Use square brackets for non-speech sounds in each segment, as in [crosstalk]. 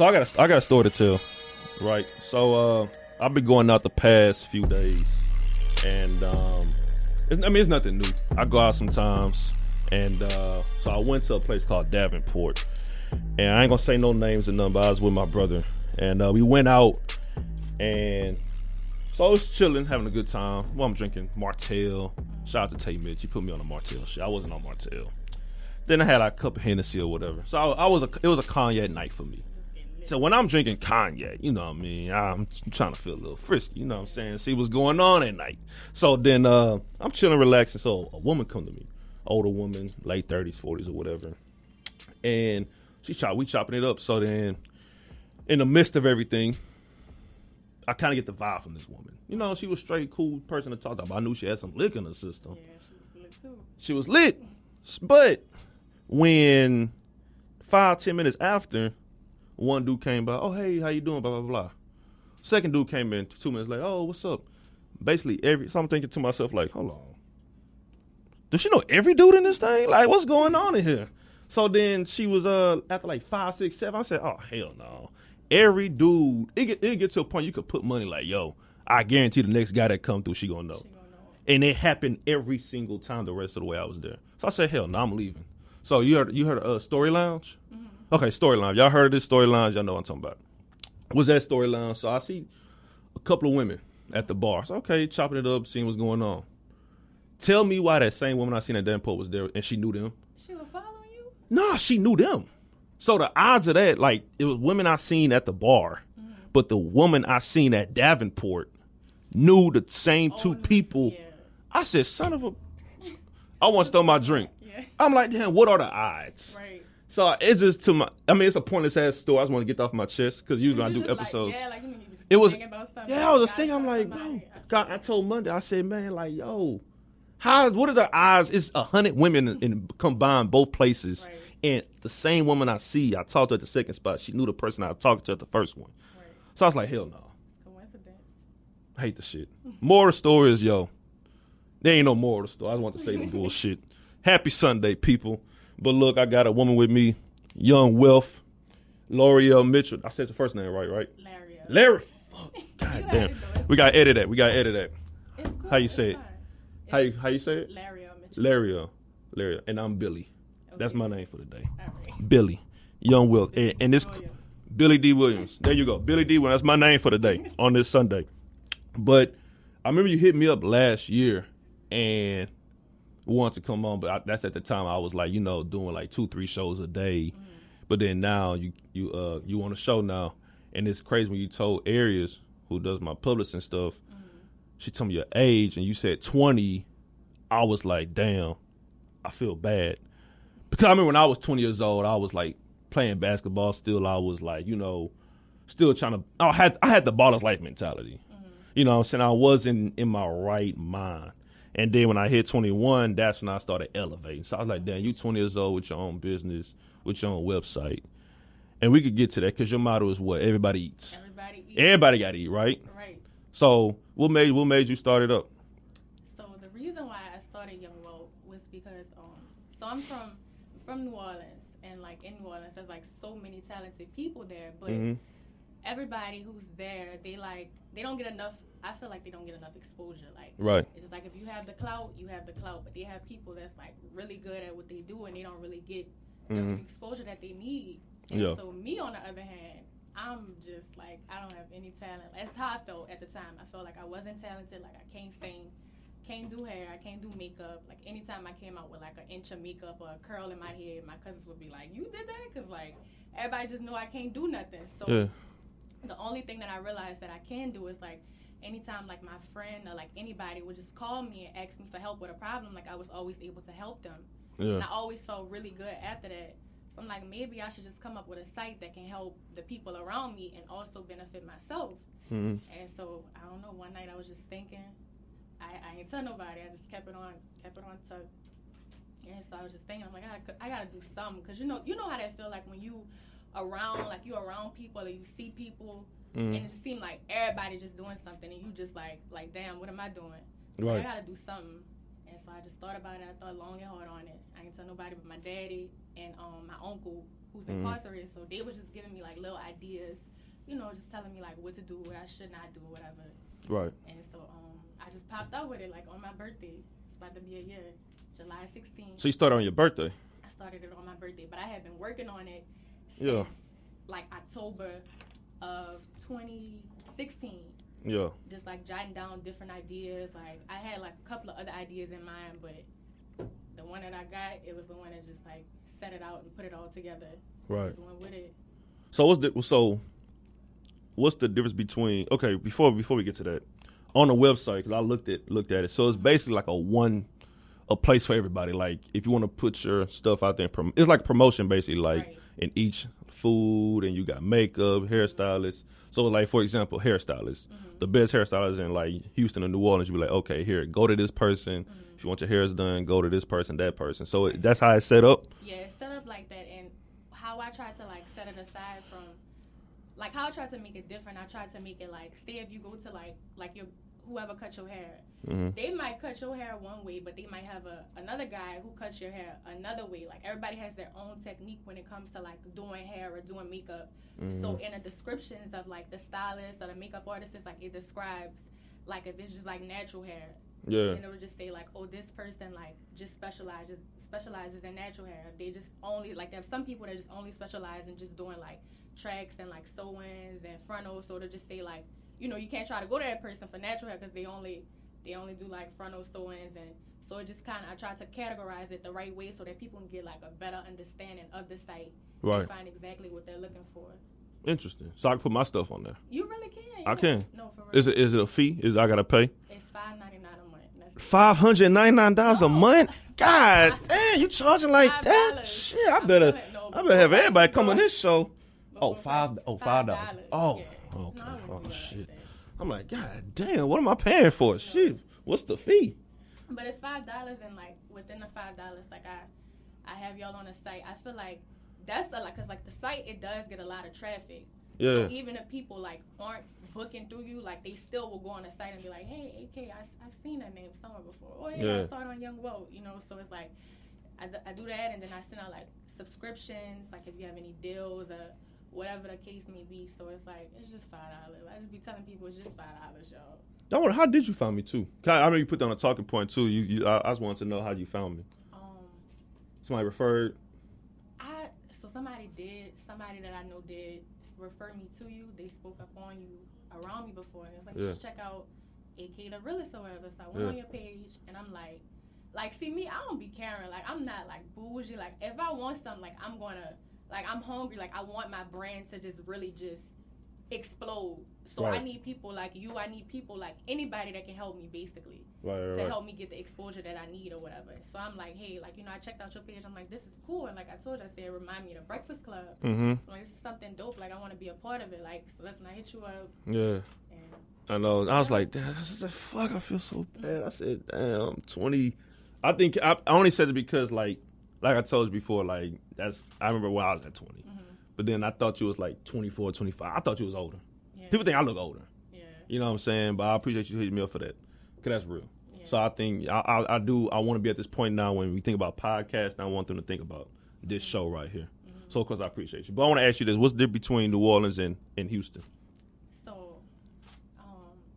So I got a, I got a story to tell, right? So uh, I've been going out the past few days, and um, I mean it's nothing new. I go out sometimes, and uh, so I went to a place called Davenport, and I ain't gonna say no names or nothing, but I was with my brother, and uh, we went out, and so I was chilling, having a good time. Well, I'm drinking Martell. Shout out to Tay Mitch, he put me on a Martell shit. I wasn't on Martell. Then I had a cup of Hennessy or whatever. So I, I was a, it was a cognac night for me. So when I'm drinking cognac, you know what I mean, I'm trying to feel a little frisky, you know what I'm saying, see what's going on at night. So then uh, I'm chilling, relaxing. So a woman come to me, older woman, late 30s, 40s or whatever, and she chop, we chopping it up. So then, in the midst of everything, I kind of get the vibe from this woman. You know, she was straight cool person to talk to. I knew she had some liquor in her system. Yeah, she was lit too. She was lit, but when five ten minutes after, one dude came by. Oh hey, how you doing? Blah blah blah. Second dude came in two minutes later. Oh what's up? Basically every. So I'm thinking to myself like, hold on. Does she know every dude in this thing? Like what's going on in here? So then she was uh after like five six seven. I said, oh hell no. Every dude, it get it get to a point you could put money like, yo, I guarantee the next guy that come through, she gonna know. She gonna know. And it happened every single time the rest of the way I was there. So I said, hell no, I'm leaving. So you heard you heard of uh, Story Lounge? Okay, storyline. Y'all heard of this storyline? Y'all know what I'm talking about. Was that storyline? So I see a couple of women at the bar. So okay, chopping it up, seeing what's going on. Tell me why that same woman I seen at Danport was there and she knew them. She was following you. Nah, she knew them. So the odds of that, like, it was women I seen at the bar, mm-hmm. but the woman I seen at Davenport knew the same two Oh, people. yeah. I said, son of a. I want to stole my drink. [laughs] Yeah. I'm like, damn, what are the odds? Right. So it's just to my. I mean, it's a pointless ass story. I just want to get off my chest because usually I do just like, episodes. yeah, like It was-. Yeah, I was just thinking. I'm like, bro. God, I told Monday. I said, man, like, yo, how's what are the odds? It's a hundred women in, in combined both places, Right. and the same woman I see, I talked to at the second spot. She knew the person I talked to at the first one. Right. So I was like, hell no. Coincidence. I hate the shit. More of the story is, yo, there ain't no the story. I just want to say the [laughs] bullshit. Happy Sunday, people. But look, I got a woman with me, Young Wealth, L'Oreal Mitchell. I said the first name right, right? Larry. Larry. Fuck. God damn. had it, though. It's We gotta edit that. We gotta edit that. Cool. How you say it? How you how you say it? Larry or Mitchell. Laria. Laria. And I'm Billy. That's my name for the day. Right. Billy. Young Will. And, and this Williams. Billy D. Williams. There you go. Billy D. Williams. That's my name for the day [laughs] on this Sunday. But I remember you hit me up last year and wanted to come on, but I, that's at the time I was like, you know, doing like two, three shows a day. Mm-hmm. But then now you you uh you on a show now, and it's crazy when you told Arias who does my publishing stuff. Mm-hmm. She told me your age, and you said twenty. I was like, damn, I feel bad because I remember when I was twenty years old, I was like playing basketball. Still, I was like, you know, still trying to. I had I had the baller's life mentality. Mm-hmm. You know, what I'm saying I wasn't in my right mind. And then when I hit 21, that's when I started elevating. So I was like, damn, you 20 years old with your own business, with your own website. And we could get to that because your motto is what? Everybody eats. Everybody eats. Everybody got to eat, right? Right. So what made what made you start it up? So the reason why I started Young Wealth was because um so I'm from from New Orleans and like in New Orleans there's like so many talented people there, but Mhm. Everybody who's there, they like they don't get enough I feel like they don't get enough exposure. Like Right. it's just like if you have the clout, you have the clout, but they have people that's like really good at what they do and they don't really get the Mhm. exposure that they need. And Yeah. so me on the other hand, I'm just like I don't have any talent. That's how I felt at the time. I felt like I wasn't talented. Like I can't sing, can't do hair, I can't do makeup. Like anytime I came out with like an inch of makeup or a curl in my head, my cousins would be like, "You did that?" Because like everybody just know I can't do nothing. So Yeah. The only thing that I realized that I can do is like anytime like my friend or like anybody would just call me and ask me for help with a problem, like I was always able to help them. And I always felt really good after that. So I'm like, maybe I should just come up with a site that can help the people around me and also benefit myself. hmm And so I don't know. One night I was just thinking, I, I ain't tell nobody. I just kept it on, kept it on tuck. And so I was just thinking, I'm like, I gotta, I gotta do something because you know, you know how that feel like when you around, like you around people or you see people, hmm and it seemed like everybody just doing something, and you just like, like, damn, what am I doing? I gotta do something. And so I just thought about it. I thought long and hard on it. I didn't tell nobody but my daddy and um, my uncle who's Mhm. incarcerated. So they were just giving me like little ideas, you know, just telling me like what to do, what I should not do, whatever. Right. And so um, I just popped up with it like on my birthday. It's about to be a year, July 16th. So you started on your birthday. I started it on my birthday, but I had been working on it since Yeah. like October of 2016. Yeah. Just like jotting down different ideas. Like I had like a couple of other ideas in mind, but the one that I got, it was the one that just like set it out and put it all together. Right. Just went with it. So what's the so what's the difference between okay before before we get to that on the website because I looked at looked at it so it's basically like a one a place for everybody like if you want to put your stuff out there it's like promotion basically like Right. In each food and you got makeup hairstylists. So like for example hairstylists. Mm-hmm. The best hairstylists in like Houston or New Orleans you be like okay here go to this person. Mm-hmm. If you want your hairs done go to this person that person. So it, that's how it's set up? Yeah, it's set up like that, and how I try to like set it aside from, like how I try to make it different. I try to make it like, say if you go to like like your whoever cut your hair, Mhm. they might cut your hair one way, but they might have a another guy who cuts your hair another way. Like everybody has their own technique when it comes to like doing hair or doing makeup. So in the descriptions of like the stylist or the makeup artist, it's like it describes like if it's just like natural hair, yeah and it would just say like, oh, this person like just specializes specializes in natural hair. They just only like there's some people that just only specialize in just doing like tracks and like sew-ins and frontals. So to just say like, you know, you can't try to go to that person for natural hair because they only they only do like frontal sew-ins and so it just kind of I try to categorize it the right way so that people can get like a better understanding of the site right and find exactly what they're looking for. interesting so I can put my stuff on there You really can. I yeah. can. No, for real. Is it is it a fee? Is I gotta pay It's five ninety nine a month. Five hundred ninety nine dollars a month? God [laughs] damn, you charging like Five that? Shit, I better no, I better have everybody come on this show. Oh, Before five prices- oh five dollars. Oh, yeah. Okay. No, I wouldn't Oh do that like shit. I'm like, God damn, what am I paying for? Shit, what's the fee? But it's five dollars, and like within the five dollars, like I, I have y'all on the site. I feel like that's a lot, cause like the site it does get a lot of traffic. Yeah, So even if people like aren't booking through you, like they still will go on the site and be like, hey, AK, I, have seen that name somewhere before. Or yeah, Yeah. I started on Young Wealth, you know. So it's like I, I do that, and then I send out like subscriptions, like if you have any deals or whatever the case may be. So it's like it's just five dollars. I just be telling people it's just five dollars, y'all. I wonder how did you find me too? I I remember you put down a talking point too. You, you I, I just wanted to know how you found me. Um, Somebody referred. I so somebody did somebody that I know did refer me to you. They spoke up on you around me before, and it's like Yeah. just check out AK the realist or whatever. So I went Yeah. on your page, and I'm like, like see me, I don't be caring. Like I'm not like bougie. Like if I want something, like I'm gonna like I'm hungry. Like I want my brand to just really just explode. So I need people like you. I need people like anybody that can help me, basically Right, right, to right. help me get the exposure that I need or whatever. So I'm like, hey, like you know, I checked out your page. I'm like, this is cool. And like I told you, I said, remind me of the Breakfast Club. Mm-hmm. So like, this is something dope. Like I want to be a part of it. Like so when I hit you up. Yeah. And I know. I was like, damn. I said, fuck. I feel so bad. I said, damn. I'm Twenty. I think I, I only said it because like, like I told you before, like that's. I remember when I was at 20 Mhm. but then I thought you was like 24, 25. I thought you was older. yeah, People think I look older. yeah, You know what I'm saying? But I appreciate you hitting me up for that, cause that's real. yeah. So I think I, I, I do. I want to be at this point now when we think about podcasts. I want them to think about this show right here. Mhm. So of course I appreciate you. But I want to ask you this: What's the difference between New Orleans and, and Houston? So, um,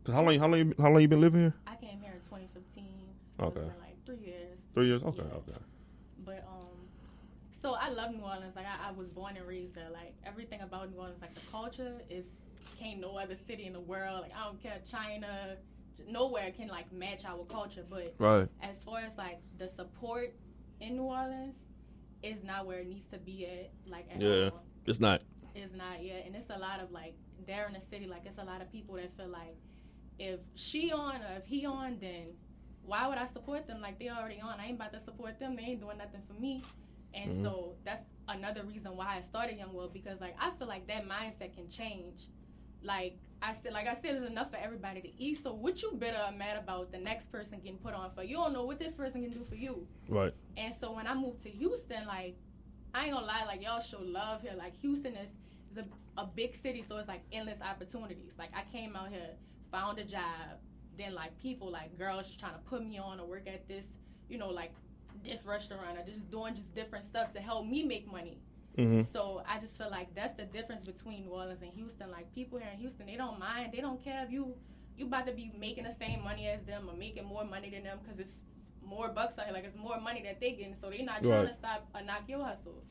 Cause how long how long you, how long you been living here? I came here in 2015. So Okay. Like three years. Three years. Okay. Okay. So I love New Orleans. Like I, I was born and raised there. Like everything about New Orleans, like the culture is can't no other city in the world. Like I don't care China, nowhere can like match our culture. But Right. as far as like the support in New Orleans, is not where it needs to be at. Like at Yeah. all. It's not. It's not yet, and it's a lot of like there in the city. Like it's a lot of people that feel like if she on or if he on, then why would I support them? Like they already on. I ain't about to support them. They ain't doing nothing for me. And Mhm. so that's another reason why I started Young Wealth because like I feel like that mindset can change. Like I said, like I said, there's enough for everybody to eat. So what you better mad about the next person getting put on for? You don't know what this person can do for you. Right. And so when I moved to Houston, like I ain't gonna lie, like y'all show love here. Like Houston is, is a, a big city, so it's like endless opportunities. Like I came out here, found a job, then like people like girls just trying to put me on to work at this, you know, like this restaurant or just doing just different stuff to help me make money. Mhm. So I just feel like that's the difference between New Orleans and Houston. Like people here in Houston, they don't mind. They don't care if you you about to be making the same money as them or making more money than them because it's more bucks out here. Like it's more money that they getting, so they're not trying Right. to stop or knock your hustle.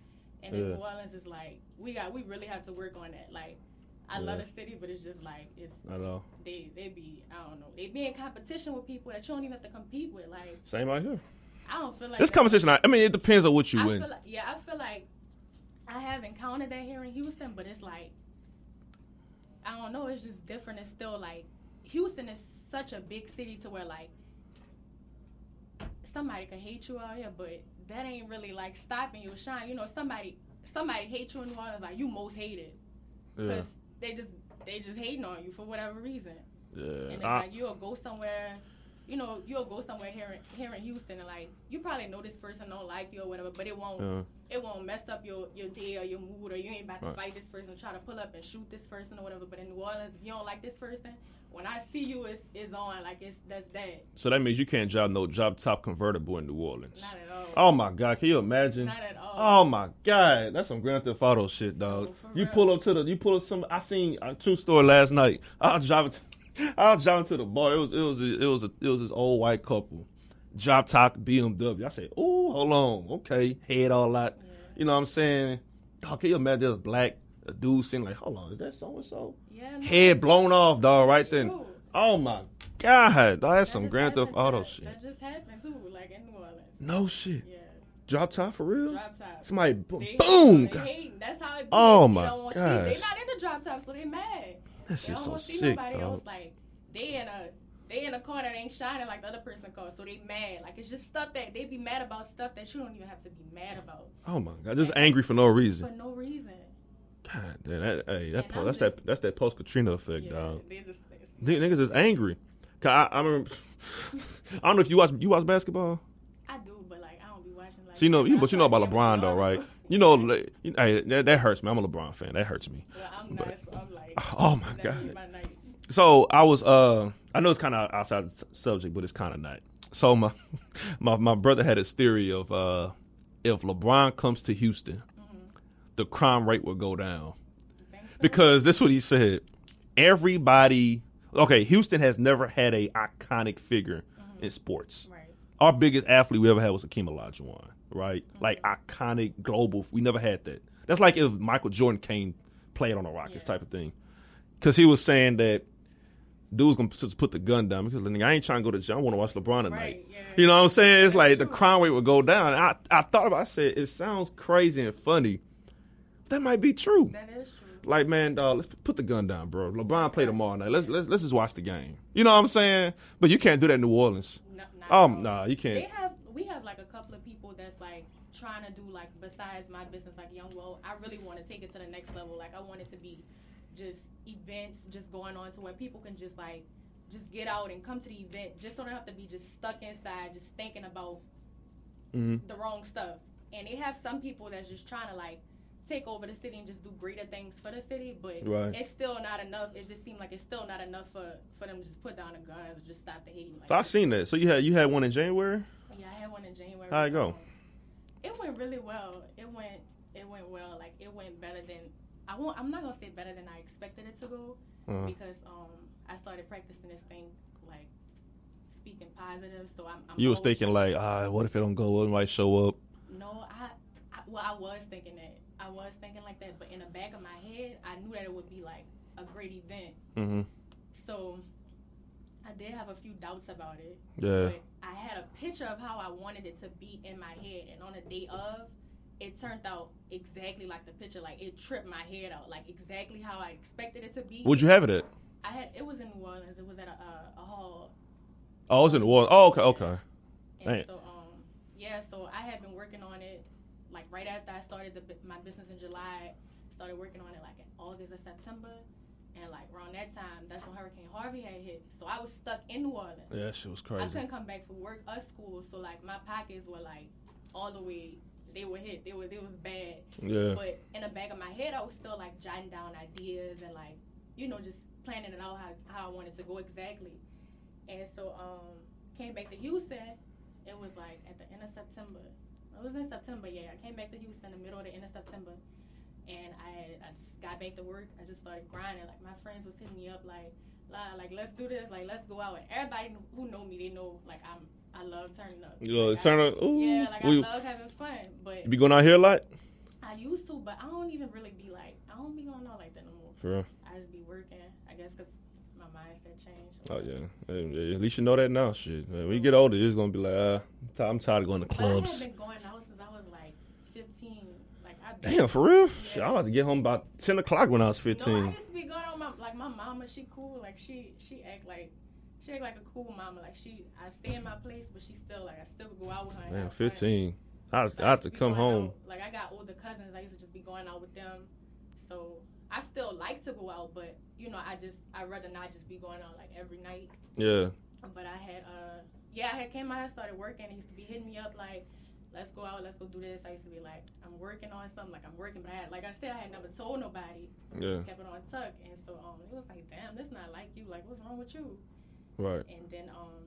And Yeah. in New Orleans, is like we got we really have to work on that. Like I love the city, but it's just like it's I know. they they be I don't know they be in competition with people that you don't even have to compete with. Like Same out here. I don't feel like This that- competition, I, I mean, it depends on what you I win. feel like, yeah, I feel like I have encountered that here in Houston, but it's like I don't know. It's just different. It's still like Houston is such a big city to where like somebody could hate you out here, but that ain't really like stopping your shine. You know, somebody somebody hates you in New Orleans, like you most hated yeah, because they just they just hating on you for whatever reason. yeah. And it's I- like you'll go somewhere, you know, you'll go somewhere here in, here in Houston and like you probably know this person don't like you or whatever, but it won't yeah. it won't mess up your, your day or your mood or you ain't about to Right. fight this person, try to pull up and shoot this person or whatever. But in New Orleans, if you don't like this person, when I see you, it's, it's on like it's that's that. So that means you can't drive no drop top convertible in New Orleans. Not at all. Oh my God, can you imagine? Not at all. Oh my God, that's some Grand Theft Auto shit, dog. Oh, you real. pull up to the, you pull up some. I seen a true story last night. I was driving, to, I was driving to the bar. It was, it was, it was, a, it was this old white couple, drop top BMW. I said, oh, hold on, okay, head all out. You know what I'm saying? Dog, can you imagine there's black a dude sitting like, hold on, is that so and so? Yeah, Head blown off, dog, right then. true. Oh my God, dog, that's That some Grand Theft Auto to- shit. That just happened too, like in New Orleans. No shit. Yeah, Drop top for real? drop top. Somebody boom, They boom. Hating, they hating. That's how it be. Oh, my don't wanna gosh. See, they not in the drop top, so they mad. That They shit's don't so see sick, nobody dog. else like they in a they in a car that ain't shining like the other person car, so they mad. Like it's just stuff that they be mad about stuff that you don't even have to be mad about Oh my god, just angry for no reason. for no reason. God damn, that, hey, that po- that's just- that that's that post Katrina effect, Yeah, dog. they just Niggas is angry. 'Cause I, I remember. [laughs] I don't know if you watch you watch basketball. I do, but like I don't be watching like. So you know, you, but you know about LeBron though, right? You know, [laughs] like, you- hey, that, that hurts me. I'm a LeBron fan. That hurts me. Well, I'm But- not, so I'm like. Oh my god. So I was uh I know it's kind of outside the subject, but it's kind of not. So my [laughs] my my brother had this theory of uh if LeBron comes to Houston, the crime rate will go down so? because this is what he said. Everybody, okay, Houston has never had a iconic figure in sports. Right. Our biggest athlete we ever had was Akeem Olajuwon, right? Like iconic global. We never had that. That's like if Michael Jordan came played on the Rockets Yeah. type of thing. Because he was saying that dude's gonna just put the gun down because I ain't trying to go to jail. I want to watch LeBron tonight. Right. Yeah. You know what I'm saying? It's like the crime rate would go down. I I thought about. it, I said it sounds crazy and funny. That might be true. That is true. Like man, dog, let's put the gun down, bro. LeBron play tomorrow night. Let's let's let's just watch the game. You know what I'm saying? But you can't do that in New Orleans. No, at oh, nah, you can't. have we have like a couple of people that's like trying to do like besides my business like Young Wealth I really want to take it to the next level like I want it to be just events just going on to where people can just like just get out and come to the event just so they don't have to be just stuck inside just thinking about hmm the wrong stuff and they have some people that's just trying to like take over the city and just do greater things for the city but Right. it's still not enough it just seems like it's still not enough for for them to just put down the guns and just stop the hating like So I seen that. So you had you had one in January. yeah, I had one in January. How'd it go? Um, It went really well. It went it went well. Like it went better than I won't I'm not gonna say better than I expected it to go Uh, because um I started practicing this thing like speaking positive. So I'm, I'm you was thinking like, ah, what if it don't go? What might show up? no, I, I well I was thinking that I was thinking like that, but in the back of my head I knew that it would be like a great event. hmm So I did have a few doubts about it. Yeah. But I had a picture of how I wanted it to be in my head, and on the day of, it turned out exactly like the picture. Like it tripped my head out, like exactly how I expected it to be. Where'd you have it at? I had it was in New Orleans. It was at a, a, a hall, Oh, it was in the wall. Oh, okay, okay. and so um yeah, so I had been working on it like right after I started the, my business in July. Started working on it like in August or September, and like around that time, that's when Hurricane Harvey had hit. So I was stuck in New Orleans. Yeah, shit was crazy. I couldn't come back for work or school, so like my pockets were like all the way. They were hit. They were. It was bad. Yeah. But in the back of my head, I was still like jotting down ideas and like you know just planning it out how how I wanted to go exactly. And so um came back to Houston. It was like at the end of September, it was in September. Yeah, I came back to Houston in the middle of the end of September, and I I just got back to work. I just started grinding. Like my friends was hitting me up like, "La, like let's do this. Like let's go out." And everybody who know me, they know like I'm I love turning up. You know, like, turn up. Ooh, Yeah, like we, I love having fun, but you be going out here a lot? I used to, but I don't even really be like I don't be going out like that no more. For real? I just be working. I guess because my mindset changed. Oh yeah. Hey, hey, At least you know that now. Shit. Man, when you get older, it's gonna be like, uh, I'm tired of going to But I have clubs. been going out since I was like 15. Like I Damn, for real? Yeah. Shit, I was to get home about ten o'clock when I was No, I used to be going on my like my mama. She cool. Like she she act like she act like a cool mama. Like she I stay in my place, but she still like I still go out with her. Damn, fifteen. I, So I had used to come home. out. Like I got older cousins. I used to just be going out with them. So I still like to go out, but you know I just I rather not just be going out like every night. Yeah. But I had uh yeah I had came out and started working. He used to be hitting me up like. Let's go out. Let's go do this. I used to be like, I'm working on something. Like I'm working, but I had, like I said, I had never told nobody. Yeah. Just kept it on tuck, and so um, it was like, damn, this not like you. Like, what's wrong with you? Right. And then um,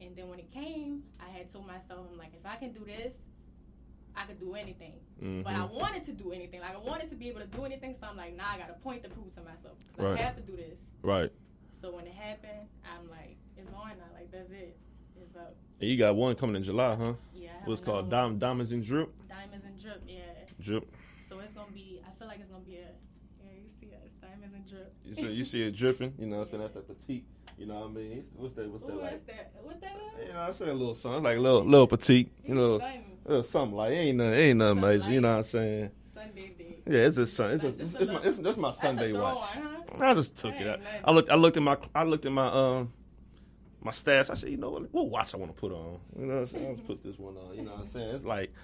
and then when it came, I had told myself, I'm like, if I can do this, I could do anything. hmm But I wanted to do anything. Like I wanted to be able to do anything. So I'm like, nah, I got a point to prove to myself. Right. I have to do this. Right. So when it happened, I'm like, it's on now. Like that's it. It's up. You got one coming in July, huh? Yeah. What's called Dime, Diamonds and Drip? Diamonds and drip. Yeah. Drip. So it's gonna be. I feel like it's gonna be a. Yeah, you see us. Diamonds and drip. You see, you see it dripping. You know what I'm saying? That's that petite. You know what I mean? What's that? What's Ooh, that like? what's that? What's that? You know, I say a little something. It's like a little, little petite. You know, uh, something like ain't nothing, ain't nothing major. You know what I'm saying? Sunday day. Yeah, it's just sun. It's, Like, just it's, a it's my, it's, that's my a Sunday throw watch. huh? I just took That it. I, nothing. I looked. I looked at my. I looked at my um my stats. I said, you know what? What watch I want to put on? You know what I'm saying? Let's put this one on. You know what I'm saying? It's like,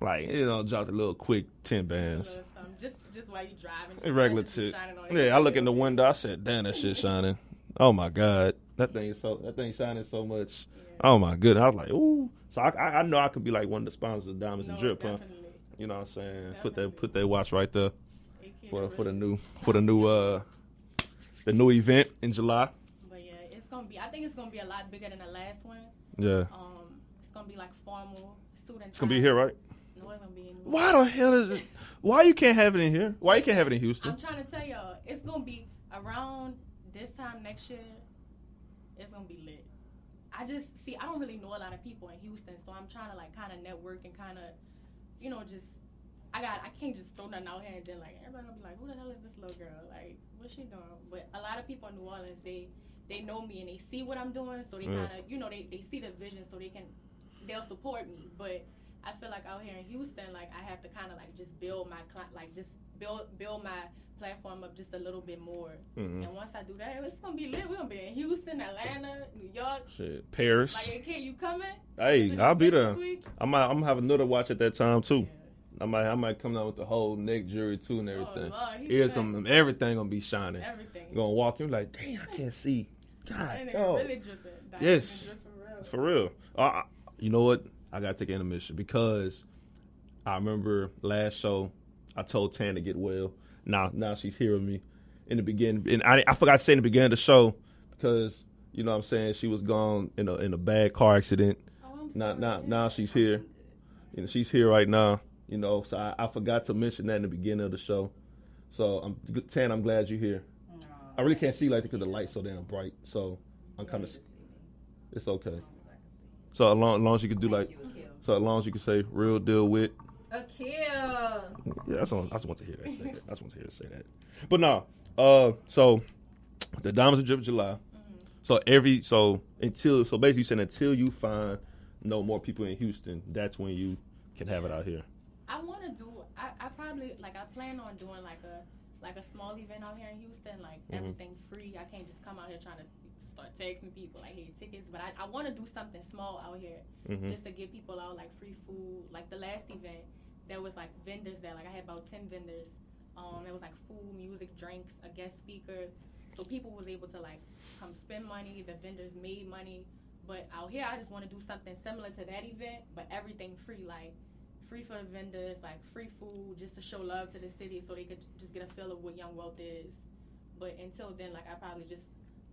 like you know, dropped a little quick ten bands. Just, just while you driving. A regular tip. Yeah, I look in the window. I said, damn, that shit shining. Oh my god, that thing is so that thing shining so much. Yeah. Oh my goodness. I was like, ooh. So I, I, I know I could be like one of the sponsors of Diamonds No, and Drip, huh? You know what I'm saying? Put that put that watch right there AK for for the new for the new uh the new event in July. But yeah, it's gonna be. I think it's gonna be a lot bigger than the last one. Yeah. Um, it's gonna be like formal student. It's gonna be here, right? No, it's gonna be in. Why the hell is it? [laughs] Why you can't have it in here? Why you can't have it in Houston? I'm trying to tell y'all, it's gonna be around this time next year. It's gonna be lit. I just see. I don't really know a lot of people in Houston, so I'm trying to like kind of network and kind of, you know, just. I got. I can't just throw nothing out here and then like everybody gonna be like, who the hell is this little girl? Like, what's she doing? But a lot of people in New Orleans, they they know me and they see what I'm doing, so they Yeah. kind of, you know, they they see the vision, so they can they'll support me. But I feel like out here in Houston, like I have to kind of like just build my like just build build my platform up just a little bit more. Mhm. And once I do that, it's gonna be lit. We're gonna be in Houston, Atlanta, New York. Shit, Paris. Like, hey, kid, you coming? Hey, I'll be there. I might. I'm gonna have another watch at that time too. Yeah. I might. I might come down with the whole neck jury too and everything. Oh, Lord, he's Ears back. gonna everything gonna be shining. Everything. Gonna walk in like, damn, I can't see. God, dog. really dripping. Yes. for real. For real. Uh, you know what? I gotta take an intermission because I remember last show I told Tan to get well. Now, now she's hearing me. In the beginning, and I, I forgot to say in the beginning of the show because you know what I'm saying she was gone in a in a bad car accident. Oh, Now, now, now she's here. Know, she's here right now. You know, so I, I forgot to mention that in the beginning of the show. So I'm Tan. I'm glad you're here. I really can't see like because the light's so damn bright. So I'm kind of it's okay. So as long, as long as you can do like, so as long as you can say real deal with, Akil. yeah, that's all, I just want to hear that. Say that. I just want to hear say that. But no, uh, so the diamonds drip of July. So every so until so basically you saying until you find no more people in Houston, that's when you can have it out here. I want to do. I, I probably like. I plan on doing like a like a small event out here in Houston. Like Mhm. everything free. I can't just come out here trying to start texting people like, hey, tickets. But I, I want to do something small out here hmm just to give people out like free food. Like the last event, there was like vendors there. Like I had about ten vendors. Um, it was like food, music, drinks, a guest speaker. So people was able to like come spend money. The vendors made money. But out here, I just want to do something similar to that event, but everything free. Like free for the vendors, like free food, just to show love to the city, so they could just get a feel of what Young Wealth is. But until then, like I probably just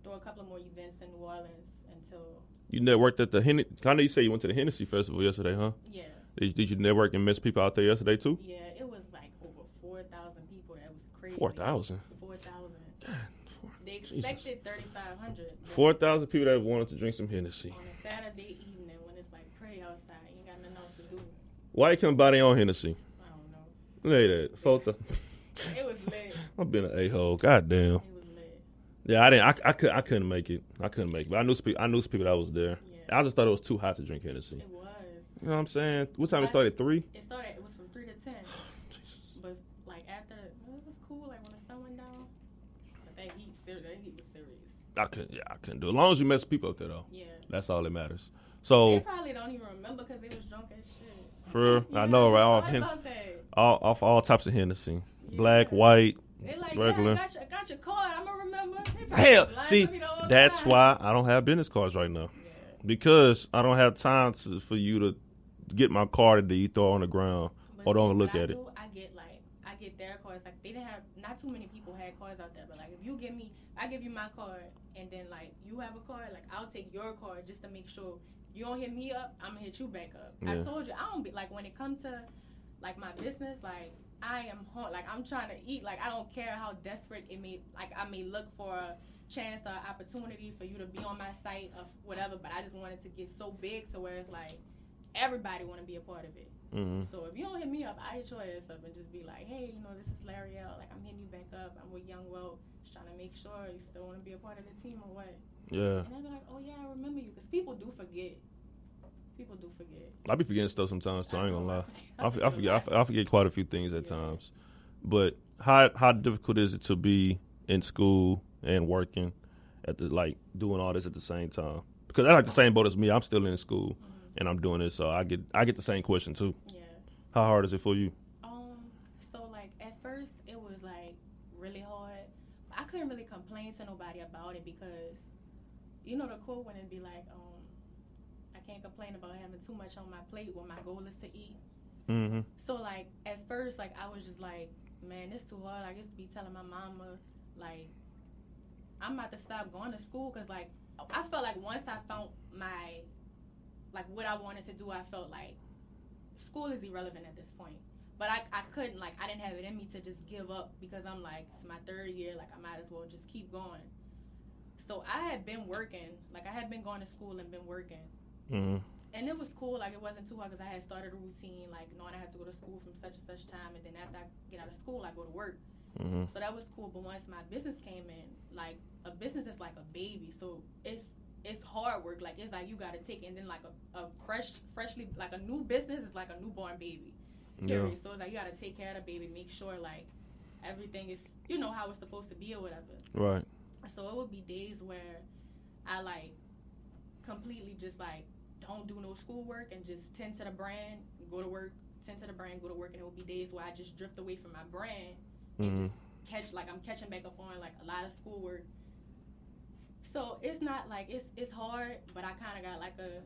throw a couple of more events in New Orleans until You networked at the Hennessy. I know you said you went to the Hennessy Festival yesterday, huh? yeah. Did, did you network and miss people out there yesterday too? Yeah, it was like over four thousand people. That was crazy. Four thousand. thousand. four- They Jesus. expected thirty five hundred. Four thousand people that wanted to drink some Hennessy. on a Saturday evening when it's like pretty outside. You ain't got nothing else to do. Why you couldn't buy their own Hennessy? I don't know. At that. It was lit. [laughs] I've been an a hole. God damn. It was lit. Yeah, I didn't. I, I could. I couldn't make it. I couldn't make it. But I knew. I knew some people that was there. Yeah. I just thought it was too hot to drink Hennessy. It was. You know what I'm saying? What time it started? Three. It started. It was from three to ten. [sighs] But like after, well, it was cool. Like when the sun went down. But that heat, serious. That heat was serious. I couldn't. Yeah, I couldn't do. it. As long as you mess people up there, though, Yeah. that's all that matters. So They probably don't even remember because they was drunk as shit. for real, [laughs] I know, right? I All, Hen- all off all types of Hennessy, Yeah. black, white. Like, Regular. yeah, I got your, I got your card. I'm gonna remember. Hell, see, to me the whole that's time. why I don't have business cards right now because I don't have time to, for you to get my card that you throw on the ground But or don't look I at it. do, I get like I get their cards. Like they didn't have not too many people had cards out there, but like if you give me, I give you my card, and then like you have a card, like I'll take your card just to make sure you don't hit me up. I'm gonna hit you back up. I told you I don't be like when it comes to like my business, like I am home, like I'm trying to eat. Like I don't care how desperate it may like I may look for a chance or opportunity for you to be on my site or whatever, but I just wanted to get so big to where it's like everybody want to be a part of it. hmm So if you don't hit me up, I hit your ass up and just be like, hey, you know, this is Larryelle Like I'm hitting you back up. I'm with Young Wealth, just trying to make sure you still want to be a part of the team or what. Yeah, And they'll be like, oh yeah, I remember you, because people do forget. People do forget. I be forgetting stuff sometimes. So I ain't gonna lie. I, forget. I, f- I forget quite a few things at times. But how how difficult is it to be in school and working at the like doing all this at the same time? Because I like the same boat as me. I'm still in school and I'm doing this, so I get I get the same question too. Yeah. How hard is it for you? Um. So like at first it was like really hard. I couldn't really complain to nobody about it because, you know, the quote when it'd be like, um, I can't complain about having too much on my plate when my goal is to eat. Mm-hmm. So like at first, like I was just like, man, it's too hard. I used to be telling my mama, like, I'm about to stop going to school because like I felt like once I found my, like what I wanted to do, I felt like school is irrelevant at this point. But I, I couldn't like I didn't have it in me to just give up because I'm like it's my third year like I might as well just keep going. So I had been working like I had been going to school and been working Mm-hmm. and it was cool. Like it wasn't too hard because I had started a routine, like knowing I had to go to school from such and such time, and then after I get out of school, I go to work. Mm-hmm. So that was cool. But once my business came in, like a business is like a baby, so it's it's hard work. Like it's like you got to take, it, and then like a, a fresh, freshly like a new business is like a newborn baby. Yeah. So it's like you got to take care of the baby, make sure like everything is you know how it's supposed to be or whatever. Right. So it would be days where I like completely just like don't do no schoolwork and just tend to the brand, go to work, tend to the brand, go to work, and it would be days where I just drift away from my brand and Mm-hmm. just catch like I'm catching back up on like a lot of schoolwork. So it's not like it's it's hard, but I kind of got like a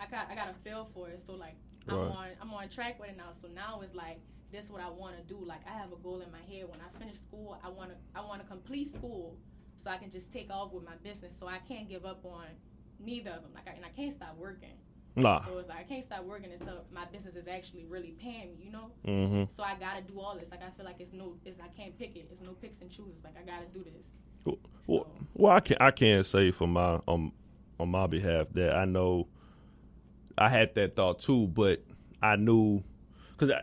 I got I got a feel for it. So like I'm on I'm on track with it now. So now it's like this is what I want to do. Like I have a goal in my head. When I finish school, I want to I want to complete school so I can just take off with my business. So I can't give up on neither of them. Like I, and I can't stop working. Nah. So it's like I can't stop working until my business is actually really paying me. You know. Mm-hmm. So I gotta do all this. Like I feel like it's no, it's I can't pick it. It's no picks and chooses. Like I gotta do this. Well, I can I can't say for my um on my behalf that I know I had that thought too, but I knew because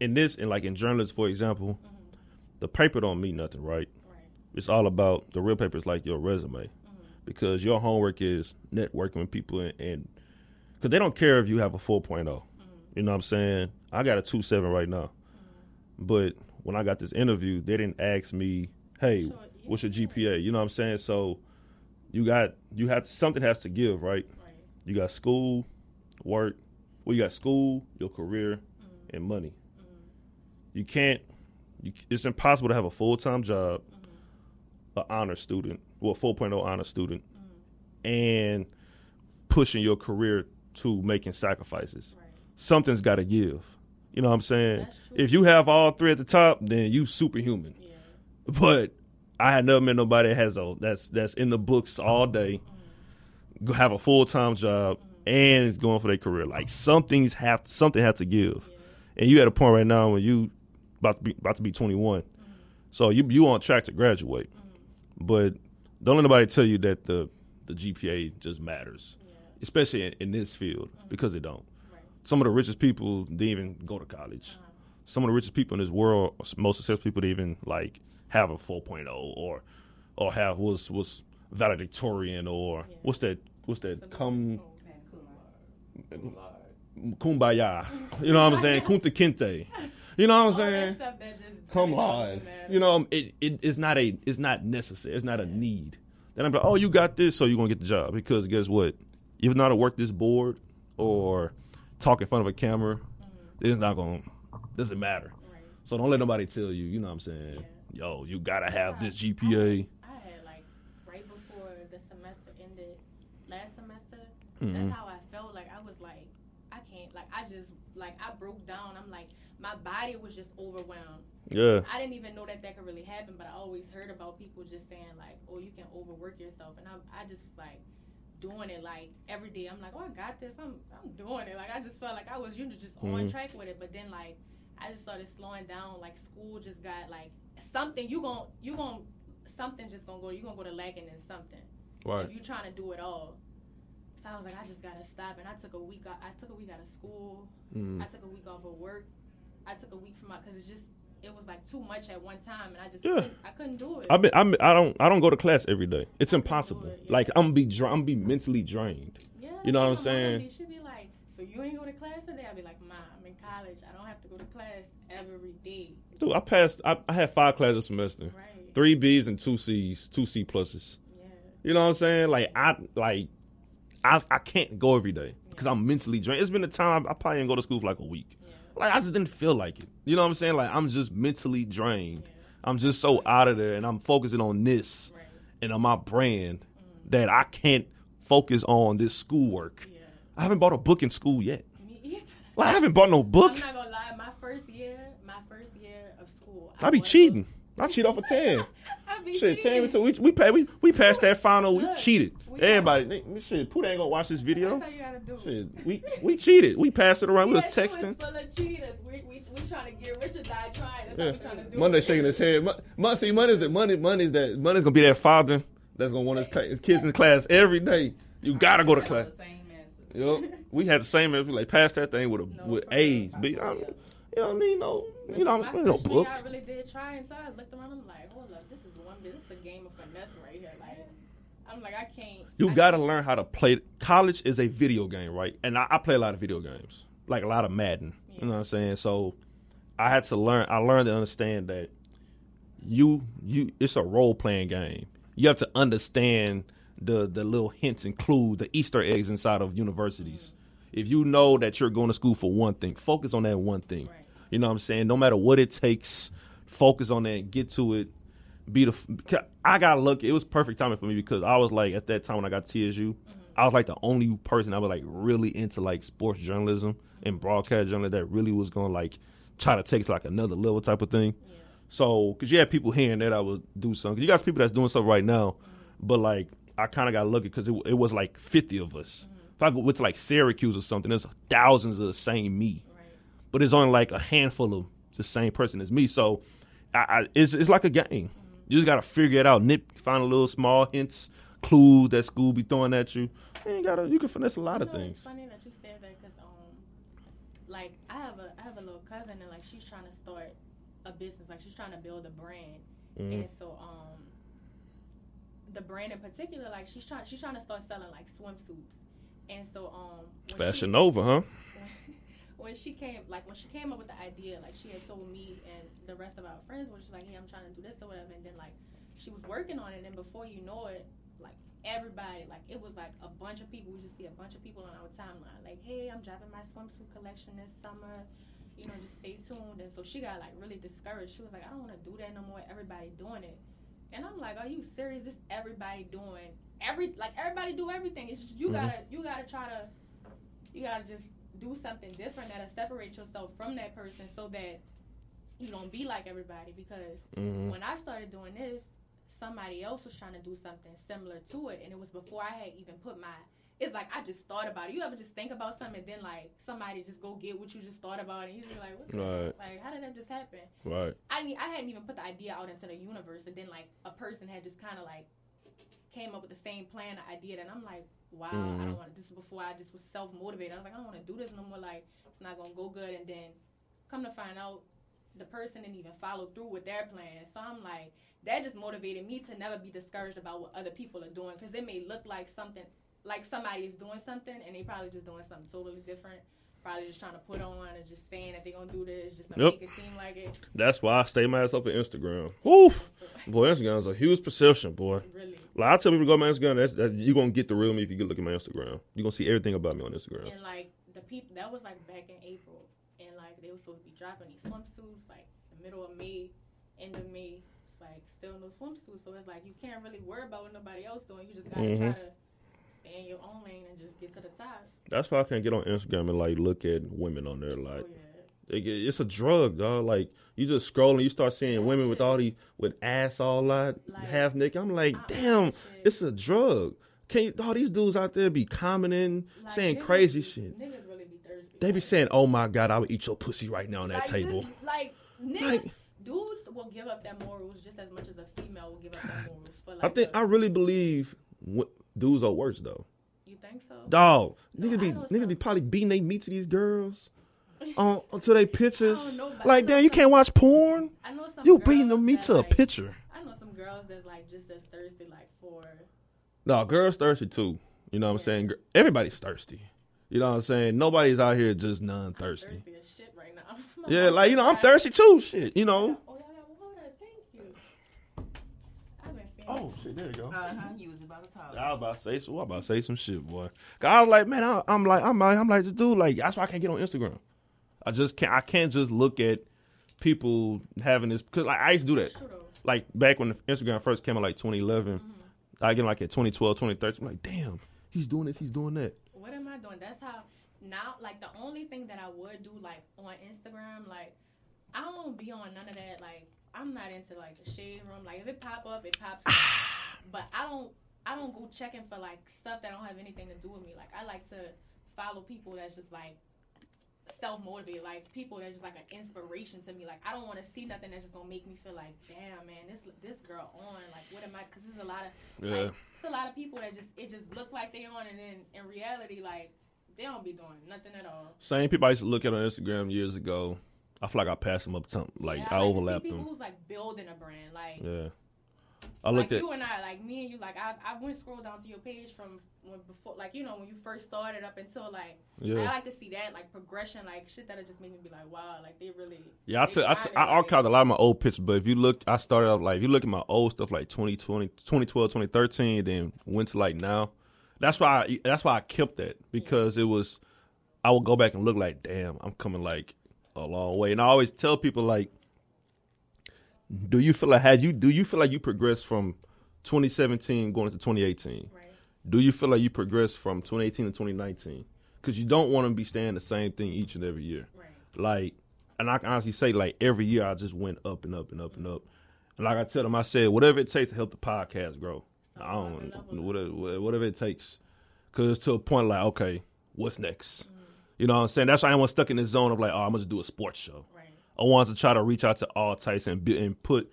in this and like in journalists, for example, Mhm. the paper don't mean nothing, right? Right. It's all about the real paper is like your resume Mhm. because your homework is networking with people and because they don't care if you have a 4.0. Mhm. You know what I'm saying? I got a two seven right now, but when I got this interview, they didn't ask me, "Hey, So, what's your. GPA?" You know what I'm saying? So you got you have something has to give, right? Right. You got school, work. Well, you got school, your career, Mhm. and money. Mhm. You can't. You, it's impossible to have a full time job, Mhm. an honor student, well, 4.0 honor student, Mhm. and pushing your career to making sacrifices. Right. Something's got to give. You know what I'm saying? If you have all three at the top, then you superhuman. Yeah. But I had never met nobody that has a that's that's in the books all day, have a full time job, and is going for their career. Like something's have something has to give. And you at a point right now when you about to be about to be 21, so you you on track to graduate, but don't let nobody tell you that the the GPA just matters, especially in, in this field because it don't. Some of the richest people didn't even go to college. Some of the richest people in this world, most successful people, didn't even like have a 4.0 or or have was was valedictorian or Yeah. what's that what's that come kumbaya. You know what I'm [laughs] saying? Kunta kinte. You know what I'm saying? stuff that just Come on. You know, it, it it's not a it's not necessary. It's not a need. Then I'm like, oh, you got this, so you're gonna get the job. Because guess what? If how to work this board or talk in front of a camera, it's not gonna doesn't matter. Right. So don't let nobody tell you, you know what I'm saying? Yo, you gotta have this GPA. I had like right before the semester ended, last semester. Mhm. That's how I felt. Like I was like, I can't. Like I just like I broke down. I'm like my body was just overwhelmed. Yeah. I didn't even know that that could really happen, but I always heard about people just saying like, oh, you can overwork yourself, and I I just like doing it like every day. I'm like, oh, I got this. I'm I'm doing it. Like I just felt like I was you know just on Mhm. track with it, but then like I just started slowing down. Like school just got like something you gon' you gon' something just gonna go. You gonna go to lagging in something Right. if you trying to do it all. So I was like, I just gotta stop, and I took a week. Out, I took a week out of school. Mm. I took a week off of work. I took a week from my because it's just it was like too much at one time, and I just Yeah. couldn't, I couldn't do it. I've been, I'm, I don't I don't go to class every day. It's impossible. it, yeah. Like I'm be dra- I'm be mentally drained. yeah, you know what I'm saying? She'd be like, "So you ain't go to class today?" I'd be like, "Mom, I'm in college. I don't have to go to class every day." Dude, I passed. I, I had five classes a semester, Right? three B's and two C's, two C pluses. Yeah. You know what I'm saying? Like I like I I can't go every day because I'm mentally drained. It's been a time I, I probably didn't go to school for like a week. Yeah. Like I just didn't feel like it. You know what I'm saying? Like I'm just mentally drained. Yeah. I'm just so out of there, and I'm focusing on this Right. and on my brand mm. that I can't focus on this schoolwork. Yeah. I haven't bought a book in school yet. Like I haven't bought no book. I'm not gonna lie. My first year, my first year of school, I be cheating. I cheat off a ten. [laughs] I be Shit, cheating. ten until we we pay, we we passed that final. We Look, cheated. we Everybody, they- shit. Pooh ain't gonna watch this video. That's how you gotta do it. Shit, we we cheated. We passed it around. We Yeah, was she texting. full of cheaters. We, we, we trying to get rich or die trying. That's Yeah. what we trying to do. Monday shaking his head. Mon- see, money's the money. Money's that. Money's gonna be that father that's gonna want his, his kids in class every day. You gotta go to class. The same answer. Yup. [laughs] We had the same. We like passed that thing with a No, with for real. A's. B. I, you know what I mean? No, you know I'm saying? No freshman book. year, I really did try, and so I looked around. I'm like, hold up, this is one bit. This is a game of finesse right here. Like, I'm like, I can't. You I got to can't- learn how to play. College is a video game, right? And I, I play a lot of video games, like a lot of Madden. You know what I'm saying? So I had to learn. I learned to understand that you you it's a role playing game. You have to understand the the little hints and clues, the Easter eggs inside of universities. If you know that you're going to school for one thing, focus on that one thing. Right. You know what I'm saying? No matter what it takes, focus on that, get to it. Be the. I got lucky. It was perfect timing for me because I was like at that time when I got to TSU, mm-hmm. I was like the only person I was like really into like sports journalism and broadcast journalism that really was gonna like try to take it to like another level type of thing. Yeah. So, because you had people hearing that I would do something. 'Cause you got people that's doing stuff right now, mm-hmm. but like I kind of got lucky because it, it was like 50 of us. If I went to like Syracuse or something, there's thousands of the same me, Right. but it's only like a handful of the same person as me. So, I, I it's it's like a game. You just gotta figure it out. Nip, find a little small hints, clues that school be throwing at you. You ain't gotta. You can finesse a lot You of know, things. It's funny that you said that because um, like I have a I have a little cousin and like she's trying to start a business. Like she's trying to build a brand, Mhm. and so um, the brand in particular, like she's trying she's trying to start selling like swimsuits, and so um, Fashion she- Nova, huh? [laughs] when she came, like when she came up with the idea, like she had told me and the rest of our friends, when she's like, "Hey, I'm trying to do this or whatever," and then like she was working on it, and before you know it, like everybody, like it was like a bunch of people. We just see a bunch of people on our timeline, like, "Hey, I'm dropping my swimsuit collection this summer." You know, just stay tuned. And so she got like really discouraged. She was like, "I don't want to do that no more. Everybody doing it." And I'm like, "Are you serious? This everybody doing every like everybody do everything. It's just, you Mhm. gotta you gotta try to you gotta just do something different that'll separate yourself from that person so that you don't be like everybody because hmm when I started doing this, somebody else was trying to do something similar to it, and it was before I had even put my it's like I just thought about it. You ever just think about something and then like somebody just go get what you just thought about and you just be like, what the Right. like how did that just happen? Right. I mean, I hadn't even put the idea out into the universe, and then like a person had just kind of like came up with the same plan, or idea, and I'm like, wow, I Mhm. don't want to. This before I just was self motivated. I was like, I don't want to do this no more. Like it's not gonna go good, and then come to find out, the person didn't even follow through with their plan. So I'm like, that just motivated me to never be discouraged about what other people are doing, because it may look like something, like somebody is doing something, and they probably just doing something totally different. Probably just trying to put on and just saying that they're gonna do this just to Yep. make it seem like it. That's why I stay my ass up on Instagram. Woo! Boy, Instagram's a huge perception, boy. Really. Like I tell people to go to my Instagram, that's, that you're gonna get the real me if you get look at my Instagram. You're gonna see everything about me on Instagram. And like the people that was like back in April, and like they were supposed to be dropping these swimsuits like the middle of May, end of May. It's like still no swimsuits, so it's like you can't really worry about what nobody else doing. You just gotta Mhm. try to stay in your own lane and just get to the top. That's why I can't get on Instagram and like look at women on there. Oh Like yeah, it, it's a drug, dog. Like you just scrolling, you start seeing women with all these with ass all out, Like, half naked. I'm like, I- damn, it's a drug. Can't all these dudes out there be commenting, Like, saying niggas- crazy shit? Niggas really be thirsty. They be saying, "Oh my god, I would eat your pussy right now on that like, table." This, like niggas, dudes will give up their morals just as much as a female will give up their morals for like. I think I really believe dudes are worse though. you think so? Dog, No, niggas be niggas be probably beating they meat to these girls [laughs] on to their pictures. Know, like, damn, you can't watch porn. I know some. You beating the girls meat to a like, picture. I know some girls that's like just as thirsty, like for No, girls thirsty too. You know what I'm Yeah. saying? Everybody's thirsty. You know what I'm saying? Nobody's out here just non-thirsty. thirsty as shit right now. [laughs] Yeah, like you know, I'm thirsty too. Shit, you know. Oh, y'all got water. Thank you. I've been seeing. Oh shit, there you go. Uh huh. You was about to talk. I was about to say so. I about to say some shit, boy. 'Cause I was like, man, I, I'm like, I'm like, I'm like, this dude, like, that's why I can't get on Instagram. I just can't. I can't just look at people having this because like I used to do that. True. Like back when Instagram first came out, like 2011. I get like at 2012, 2013. I'm like, damn, he's doing this, he's doing that. What am I doing? That's how now. Like the only thing that I would do, like on Instagram, like I don't be on none of that. Like I'm not into like the shade room. Like if it pop up, it pops. up. [sighs] But I don't. I don't go checking for like stuff that don't have anything to do with me. Like I like to follow people that's just like self motivated, like people that's just like an inspiration to me. Like I don't want to see nothing that's just gonna make me feel like, damn man, this this girl on. Like what am I? Because there's a lot of Yeah. like, it's a lot of people that just it just look like they on, and then in reality, like they don't be doing nothing at all. Same people I used to look at on Instagram years ago. I feel like I passed them up. Something like Yeah, I like to see overlapped people them. Who's like building a brand, like Yeah. I like looked at you and I, like me and you, like I I went scroll down to your page from when before, like you know when you first started up until like yeah. I like to see that like progression, like shit that'll just make me be like, wow, like they really. Yeah, I took I, took, I archived a lot of my old pictures, but if you look, I started out like if you look at my old stuff like 2020, 2012, 2013, then went to like now. That's why I, that's why I kept that because it was I would go back and look like, damn, I'm coming like a long way, and I always tell people like, do you feel like had you do you feel like you progressed from 2017 going into 2018? Right. Do you feel like you progressed from 2018 to 2019? Because you don't want to be staying the same thing each and every year Right. like and I can honestly say like every year I just went up and up and up and up. And like I tell them, I said whatever it takes to help the podcast grow. I don't whatever whatever it takes, because it's to a point like okay, what's next? You know what I'm saying? That's why I was stuck in this zone of like, oh, I'm gonna just do a sports show. Right. I wanted to try to reach out to all types and bu- and put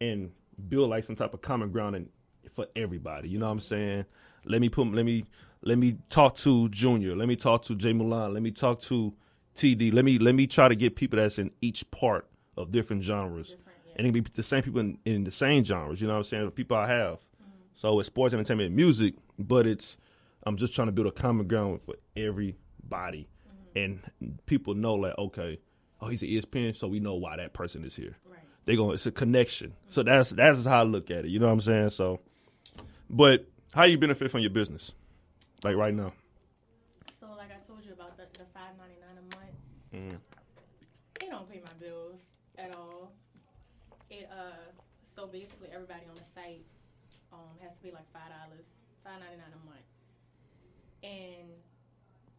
and build like some type of common ground and for everybody. You know what I'm saying? Let me put let me let me talk to Junior. Let me talk to Jay Mulan. Let me talk to TD. Let me let me try to get people that's in each part of different genres. Different. Yeah. And it can be the same people in, in the same genres, you know what I'm saying? The people I have. Mm-hmm. So it's sports, entertainment, and music, but it's I'm just trying to build a common ground for everybody. And people know like, okay, oh he's an ESPN, so we know why that person is here right. they going it's a connection. So that's that's how I look at it. You know what I'm saying? So, but how you benefit from your business, like right now? So like I told you about the the five ninety nine a month. Mm. They don't pay my bills at all. It uh so basically everybody on the site um has to pay like five dollars, five ninety nine a month. And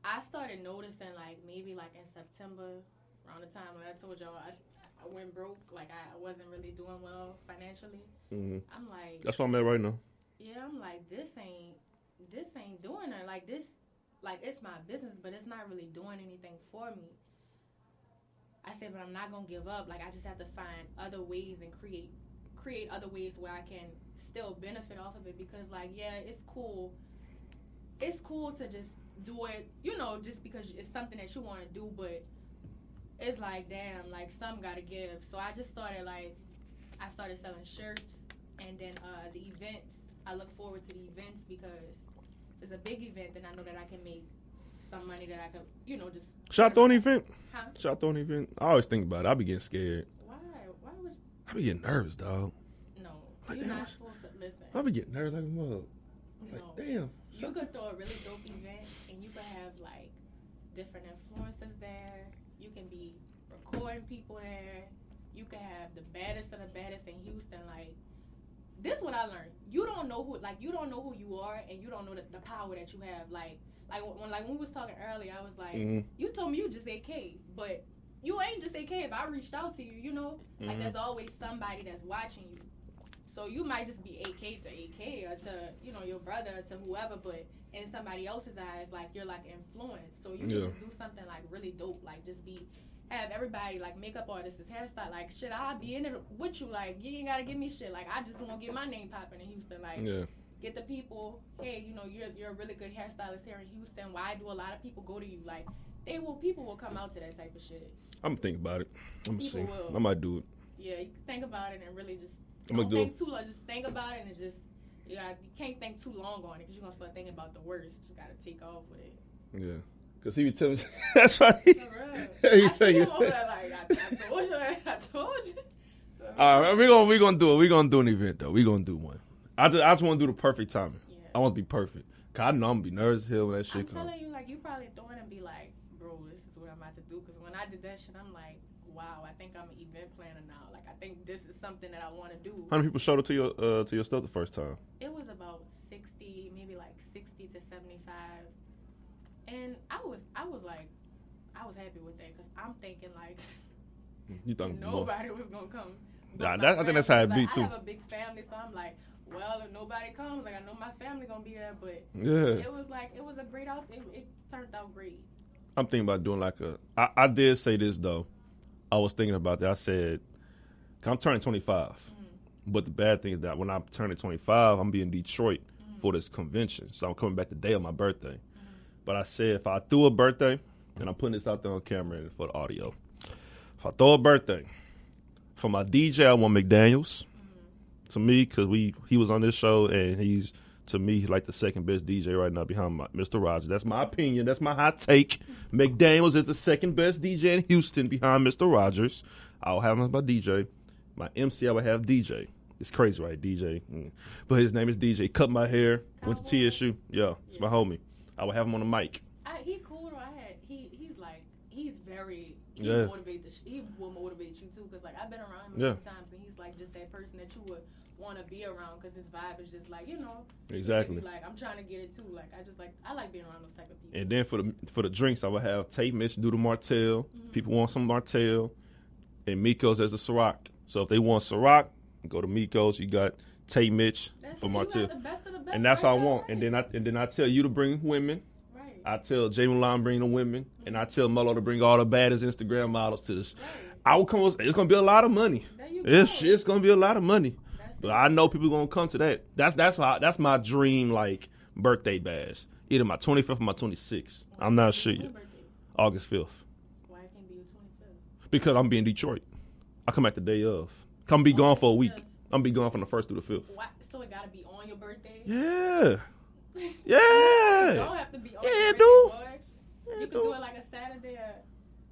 I started noticing like maybe like in September, around the time when I told y'all I, I went broke, like I, wasn't really doing well financially. hmm I'm like, That's what I'm at right now. yeah, I'm like this ain't this ain't doing it. Like this, like it's my business, but it's not really doing anything for me. I said, but I'm not gonna give up. Like I just have to find other ways and create create other ways where I can still benefit off of it because like yeah, it's cool. It's cool to just do it, you know, just because it's something that you want to do, but it's like damn, like some gotta give. So I just started like I started selling shirts and then uh, the events. I look forward to the events because if it's a big event, then I know that I can make some money that I could, you know, just. Shot I throw event? Huh? Should I throw event? I always think about it. I be getting scared. Why? Why would? I be getting nervous, dog. No, Like, you're damn, not supposed to listen. I be getting nervous like a mug. Like, no. damn. You could throw a really dope event, could have like different influences there. You can be recording people there. You can have the baddest of the baddest in Houston. Like this, is what I learned. You don't know who, like you don't know who you are, and you don't know the, the power that you have. Like, like when, like when we was talking earlier, I was like, Mhm. you told me you just AK, but you ain't just AK. If I reached out to you, you know, like Mhm. there's always somebody that's watching you. So you might just be AK to AK or to you know your brother or to whoever, but in somebody else's eyes, like you're like influenced. So you Yeah. can just do something like really dope, like just be have everybody like makeup artists, hairstyle, like shit. I'll be in it with you. Like you ain't gotta give me shit. Like I just want to get my name popping in Houston. Like Yeah. get the people. Hey, you know you're you're a really good hairstylist here in Houston. Why do a lot of people go to you? Like they will people will come out to that type of shit. I'm gonna think about it. I'm gonna see. Will. I might do it. Yeah, you think about it and really just I'm gonna do think it. too long. Just think about it and just you got you can't think too long on it because you're gonna start thinking about the worst. You just gotta take off with it. Yeah. Cause he would tell me. [laughs] That's right. Real. [laughs] he I tell you. him over there like I, I told you, [laughs] I told you. So, All right, we're gonna we gonna do it. We're gonna do an event though. We're gonna do one. I just I just want to do the perfect timing. yeah. I want to be perfect. Cause I know I'm gonna be nervous as hell when that shit I'm comes. telling you, like you probably throw it and be like, bro, this is what I'm about to do. Because when I did that shit, I'm like, wow, I think I'm an event planner now. Like I think this is something that I want to do. How many people showed up to your uh, to your stuff the first time? It was about sixty, maybe like sixty to seventy-five, and I was, I was like, I was happy with that because I'm thinking like You thought [laughs] more? nobody was gonna come. Nah, that- I think that's how it be, was too. I have a big family, so I'm like, well, if nobody comes, like I know my family gonna be there, but Yeah. it was like it was a great out. It, it turned out great. I'm thinking about doing like a. I, I did say this though. I was thinking about that. I said, I'm turning 25, but the bad thing is that when I'm turning 25, I'm being in Detroit for this convention, so I'm coming back the day of my birthday. But I said if I threw a birthday, and I'm putting this out there on camera for the audio. If I throw a birthday for my DJ, I want McDaniel's. To me, because we he was on this show and he's to me like the second best DJ right now behind my, Mr. Rogers. That's my opinion. That's my hot take. McDaniel's is the second best DJ in Houston behind Mr. Rogers. I'll have him as my DJ. My MC, I would have DJ. It's crazy, right? DJ. Mm. But his name is DJ. Cut my hair. Went to TSU. Yeah, it's my homie. I would have him on the mic. I, he cool though. I had he he's like he's very he Yeah. motivate the he will motivate you too because like I've been around him Yeah. a few times and he's like just that person that you would want to be around because his vibe is just like you know Exactly. Like I'm trying to get it too. Like I just like I like being around those type of people. And then for the for the drinks, I would have Tate Mitch do the Martell. People want some Martell, and Miko's as a Ciroc. So if they want Ciroc, go to Miko's. You got Tate Mitch That's for. Martell, the best of the best and that's right I want. right? And then I and then I tell you to bring women. right. I tell Jay Milan bring the women, and I tell Mello to bring all the baddest Instagram models to this. I will come. with- It's gonna be a lot of money. It's go. it's gonna be a lot of money. That's But. I know people gonna come to that. That's that's how that's my dream like birthday bash. Either my 25th or my 26th. I'm not sure yet. August 5th. Why can't be your 25th? Because I'm being Detroit. I come back the day of. Come be gone for a week. I'm be gone from the first through the fifth. So it gotta be on your birthday. Yeah. [laughs] Yeah. don't have to be on Yeah, your it birthday, do. boy. Yeah, You can do do. it like a Saturday. Or,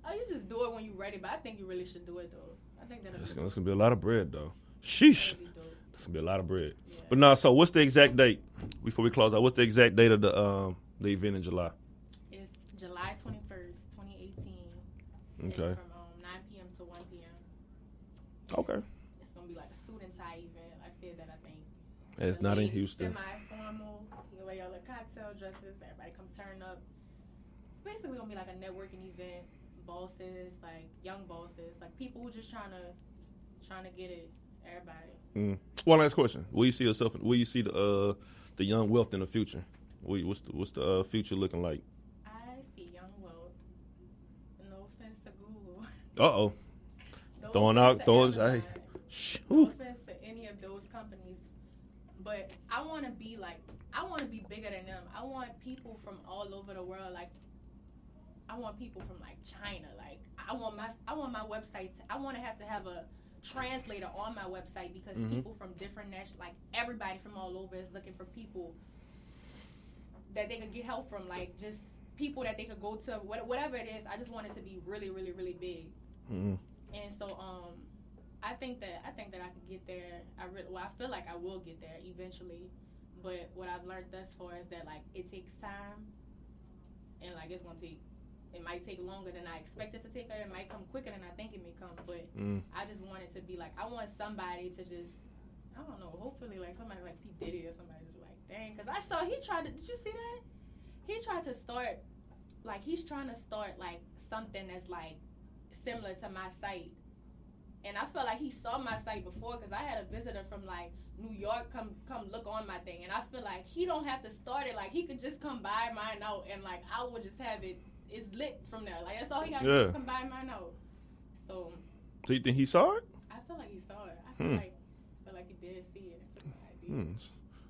oh, you just do it when you're ready. But I think you really should do it though. I think that'll It's gonna, gonna be a lot of bread though. Sheesh. that'll be dope. It's gonna be a lot of bread. Yeah. But no, so what's the exact date? Before we close out, what's the exact date of the um the event in July? It's July 21st, 2018. It's Okay. from um, 9 p.m. to 1 p.m. Okay. It's gonna be like a suit and tie event. I said that I think. And it's not in Houston. Semi-formal. You wear your little cocktail dresses. Everybody come turn up. It's basically gonna be like a networking event. Bosses, like young bosses, like people who just trying to trying to get it. Everybody. Mm. One last question: Will you see yourself? Will you see the uh the young wealth in the future? What- What's the, what's the uh, future looking like? I see Young Wealth. No offense to Google. Uh oh. No Throwing out- to throwing- Amazon. hey. No offense to any of those companies, but I want to be like I want to be bigger than them. I want people from all over the world. Like I want people from like China. Like I want my I want my website. To, I want to have to have a translator on my website because Mhm. people from different national, like everybody from all over, is looking for people that they could get help from. Like just people that they could go to. Whatever it is, I just want it to be really, really, really big. Mm-hmm. And so, um, I think that I think that I could get there. I really, well, I feel like I will get there eventually. But what I've learned thus far is that like it takes time, and like it's gonna take. It might take longer than I expected to take, or it might come quicker than I think it may come. But Mm. I just want it to be like I want somebody to just. I don't know. Hopefully, like somebody like P Diddy or somebody to be like, dang, because I saw he tried to. Did you see that? He tried to start, like he's trying to start like something that's like similar to my site. And I felt like he saw my site before because I had a visitor from like New York come come look on my thing, and I feel like he don't have to start it. Like he could just come buy mine out, and like I would just have it. It's lit from there. Like that's all he got to do Yeah. is come buy mine out. So So you think he saw it? I feel like he saw it. I feel Hmm. like I feel like he did see it. and took my idea. Hmm.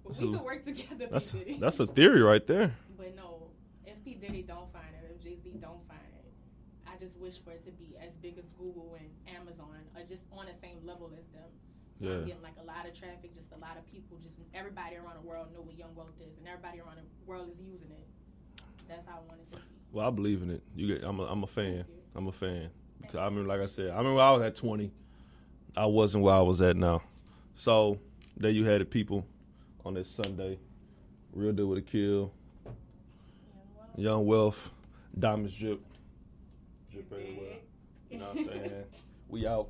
That's we a- could work together, That's that's a theory right there. But no, if P Diddy don't find it, if Jay Z don't find it, I just wish for it to be as big as Google and Amazon, or just on the same level as them. I'm Yeah. getting like a lot of traffic, just a lot of people, just everybody around the world know what Young Wealth is, and everybody around the world is using it. That's how I want it to be. Well, I believe in it. You get, I'm a, I'm a fan. I'm a fan. Because I remember, like I said, I remember I was at 20. I wasn't where I was at now. So there you had the people, on this Sunday. Real deal with AK. Young Wealth. Diamonds drip. Drip everywhere. You know what I'm saying? [laughs] we out.